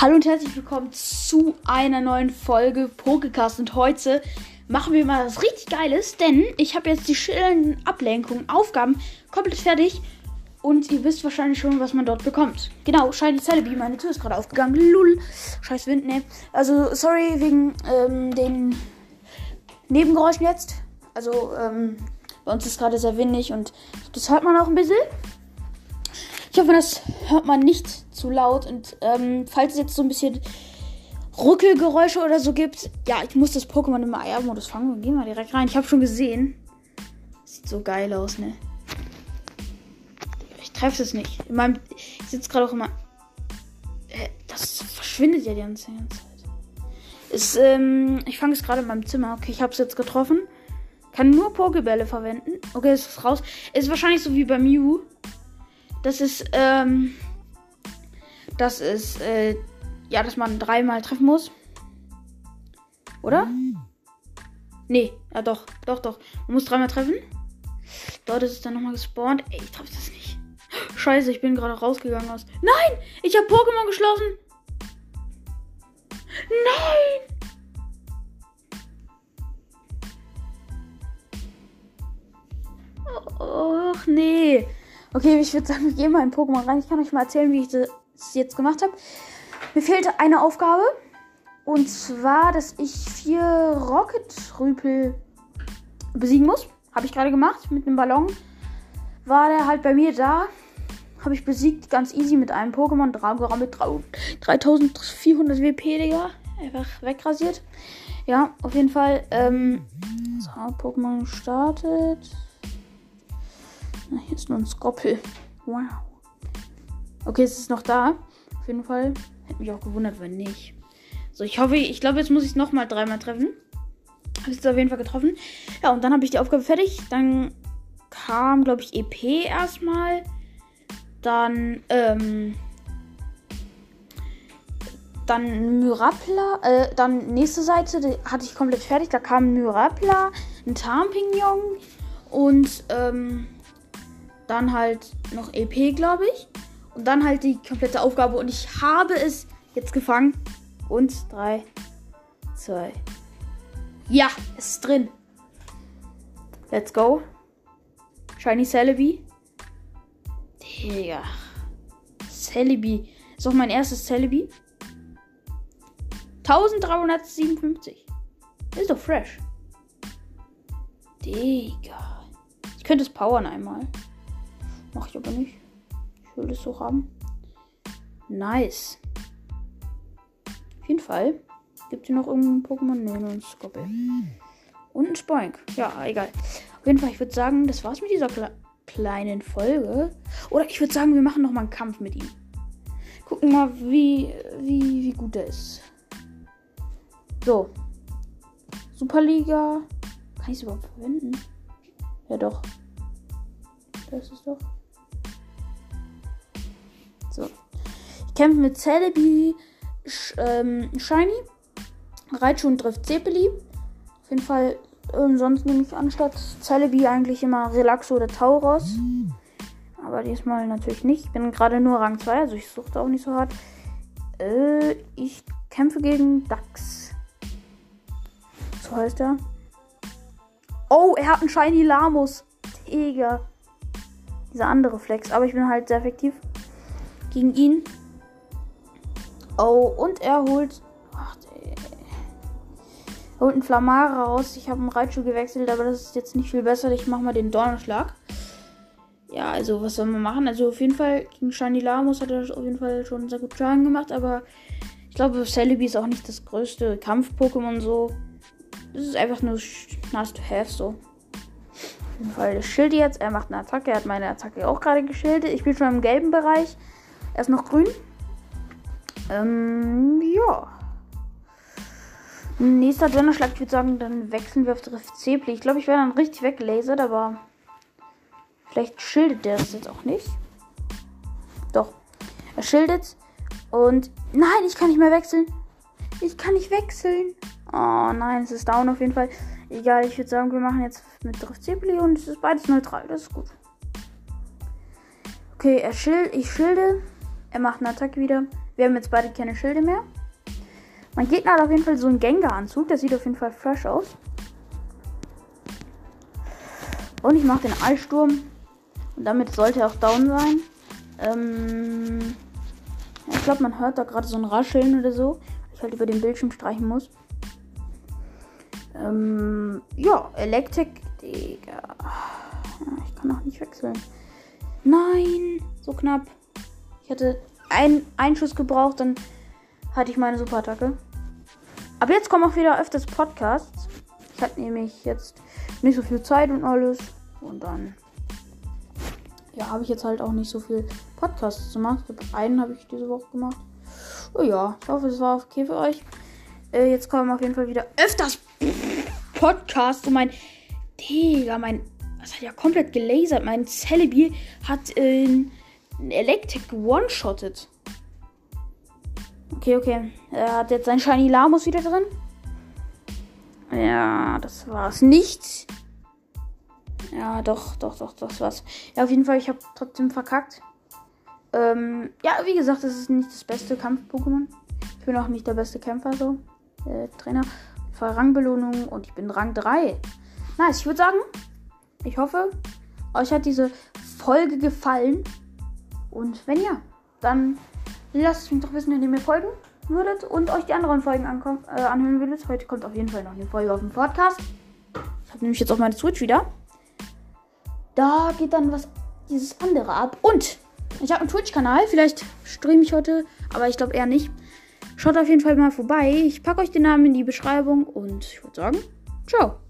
Hallo und herzlich willkommen zu einer neuen Folge Pokecast. Und heute machen wir mal was richtig Geiles, denn ich habe jetzt die schillernden Ablenkungen, Aufgaben komplett fertig. Und ihr wisst wahrscheinlich schon, was man dort bekommt. Genau, Shiny Celebi, meine Tür ist gerade aufgegangen. Lull. Scheiß Wind, ne. Also, sorry wegen ähm, den Nebengeräuschen jetzt. Also, ähm, bei uns ist gerade sehr windig und das hört man auch ein bisschen. Ich hoffe, das hört man nicht zu laut. Und ähm, falls es jetzt so ein bisschen Ruckelgeräusche oder so gibt, ja, ich muss das Pokémon im AR-Modus fangen. Und gehen wir direkt rein. Ich habe schon gesehen. Sieht so geil aus, ne? Ich treffe es nicht. In meinem, ich sitze gerade auch immer. Äh, das verschwindet ja die ganze Zeit. Ist, ähm, ich fange es gerade in meinem Zimmer. Okay, ich habe es jetzt getroffen. Kann nur Pokebälle verwenden. Okay, es ist raus. Ist wahrscheinlich so wie bei Mew. Das ist, ähm, das ist, äh, ja, dass man dreimal treffen muss. Oder? Nee, ja doch, doch, doch. Man muss dreimal treffen. Dort ist es dann nochmal gespawnt. Ey, ich treffe das nicht. Scheiße, ich bin gerade rausgegangen aus. Nein! Ich habe Pokémon geschlossen! Nein! Och, nee. Okay, ich würde sagen, wir gehen mal in Pokémon rein. Ich kann euch mal erzählen, wie ich das jetzt gemacht habe. Mir fehlte eine Aufgabe. Und zwar, dass ich vier Rocket-Rüpel besiegen muss. Habe ich gerade gemacht mit einem Ballon. War der halt bei mir da. Habe ich besiegt, ganz easy mit einem Pokémon. Dragora mit 3400 WP, Digga. Einfach wegrasiert. Ja, auf jeden Fall. Ähm, so, Pokémon startet. Na, hier ist nur ein Skoppel. Wow. Okay, es ist noch da. Auf jeden Fall. Hätte mich auch gewundert, wenn nicht. So, ich hoffe, ich glaube, jetzt muss ich es nochmal dreimal treffen. Habe es auf jeden Fall getroffen. Ja, und dann habe ich die Aufgabe fertig. Dann kam, glaube ich, EP erstmal. Dann, ähm. Dann Myrapla. Äh, dann nächste Seite, die hatte ich komplett fertig. Da kam Myrapla, ein Tarnpignon und, ähm dann halt noch EP, glaube ich. Und dann halt die komplette Aufgabe. Und ich habe es jetzt gefangen. Und 3, 2. Ja, es ist drin. Let's go. Shiny Celebi. Digga. Celebi. Ist auch mein erstes Celebi. 1357. Ist doch fresh. Digga. Ich könnte es powern einmal. Mach ich aber nicht. Ich will es so haben. Nice. Auf jeden Fall. Gibt hier noch irgendein Pokémon? Nee, nur ein Skoppel. Und ein Spoink. Ja, egal. Auf jeden Fall, ich würde sagen, das war's mit dieser kle kleinen Folge. Oder ich würde sagen, wir machen noch mal einen Kampf mit ihm. Gucken mal, wie, wie, wie gut er ist. So. Superliga. Kann ich es überhaupt verwenden? Ja, doch. Das ist doch. So. Ich kämpfe mit Celebi, Sh ähm, Shiny, Raichu und trifft Zeppeli. Auf jeden Fall, ähm, sonst nehme ich anstatt Celebi eigentlich immer Relaxo oder Tauros. Aber diesmal natürlich nicht. Ich bin gerade nur Rang 2, also ich suchte auch nicht so hart. Äh, ich kämpfe gegen Dax. So heißt er. Oh, er hat einen Shiny Lamus. Digga. Dieser andere Flex. Aber ich bin halt sehr effektiv gegen ihn. Oh, und er holt. Ach. Er holt einen Flamara raus. Ich habe einen Raichu gewechselt, aber das ist jetzt nicht viel besser. Ich mache mal den Donnerschlag. Ja, also was soll man machen? Also auf jeden Fall gegen Shiny Lamus hat er auf jeden Fall schon sehr gut Schaden gemacht, aber ich glaube, Celebi ist auch nicht das größte Kampf-Pokémon so. Das ist einfach nur nice to have so. Jeden Fall das Schild jetzt. Er macht eine Attacke. Er hat meine Attacke auch gerade geschildert. Ich bin schon im gelben Bereich. Er ist noch grün. Ähm, ja. Nächster Donnerschlag, ich würde sagen, dann wechseln wir auf Drift Zepli. Ich glaube, ich werde dann richtig weggelasert, aber vielleicht schildet der das jetzt auch nicht. Doch. Er schildet. Und nein, ich kann nicht mehr wechseln. Ich kann nicht wechseln. Oh nein, es ist down auf jeden Fall. Egal, ich würde sagen, wir machen jetzt mit Drift Zepli und es ist beides neutral. Das ist gut. Okay, er schild, ich schilde. Er macht eine Attacke wieder. Wir haben jetzt beide keine Schilde mehr. Mein Gegner hat auf jeden Fall so einen Gengar-Anzug. Der sieht auf jeden Fall fresh aus. Und ich mache den Eissturm. Und damit sollte er auch down sein. Ähm, ich glaube, man hört da gerade so ein Rascheln oder so. Ich halt über den Bildschirm streichen muss. Ähm, ja, Elektrik. Digga. Ich kann auch nicht wechseln. Nein, so knapp. Ich hätte einen Einschuss gebraucht, dann hatte ich meine Superattacke. Aber jetzt kommen auch wieder öfters Podcasts. Ich hatte nämlich jetzt nicht so viel Zeit und alles. Und dann ja, habe ich jetzt halt auch nicht so viel Podcasts gemacht. Einen habe ich diese Woche gemacht. Oh ja, ich hoffe, es war okay für euch. Äh, jetzt kommen auf jeden Fall wieder öfters Podcasts. Und mein Digga, mein. Das hat ja komplett gelasert. Mein Celebi hat äh, Electric one-shotted. Okay, okay. Er hat jetzt sein Shiny Lamus wieder drin. Ja, das war's nicht. Ja, doch, doch, doch, das war's. Ja, auf jeden Fall, ich habe trotzdem verkackt. Ähm, ja, wie gesagt, das ist nicht das beste Kampf-Pokémon. Ich bin auch nicht der beste Kämpfer, so. Äh, Trainer. Voll Rangbelohnung und ich bin Rang 3. Nice, ich würde sagen, ich hoffe, euch hat diese Folge gefallen. Und wenn ja, dann lasst es mich doch wissen, wenn ihr folgen würdet und euch die anderen Folgen äh, anhören würdet. Heute kommt auf jeden Fall noch eine Folge auf dem Podcast. Ich habe nämlich jetzt auch meine Switch wieder. Da geht dann was dieses andere ab. Und ich habe einen Twitch-Kanal. Vielleicht streame ich heute, aber ich glaube eher nicht. Schaut auf jeden Fall mal vorbei. Ich packe euch den Namen in die Beschreibung und ich würde sagen, ciao.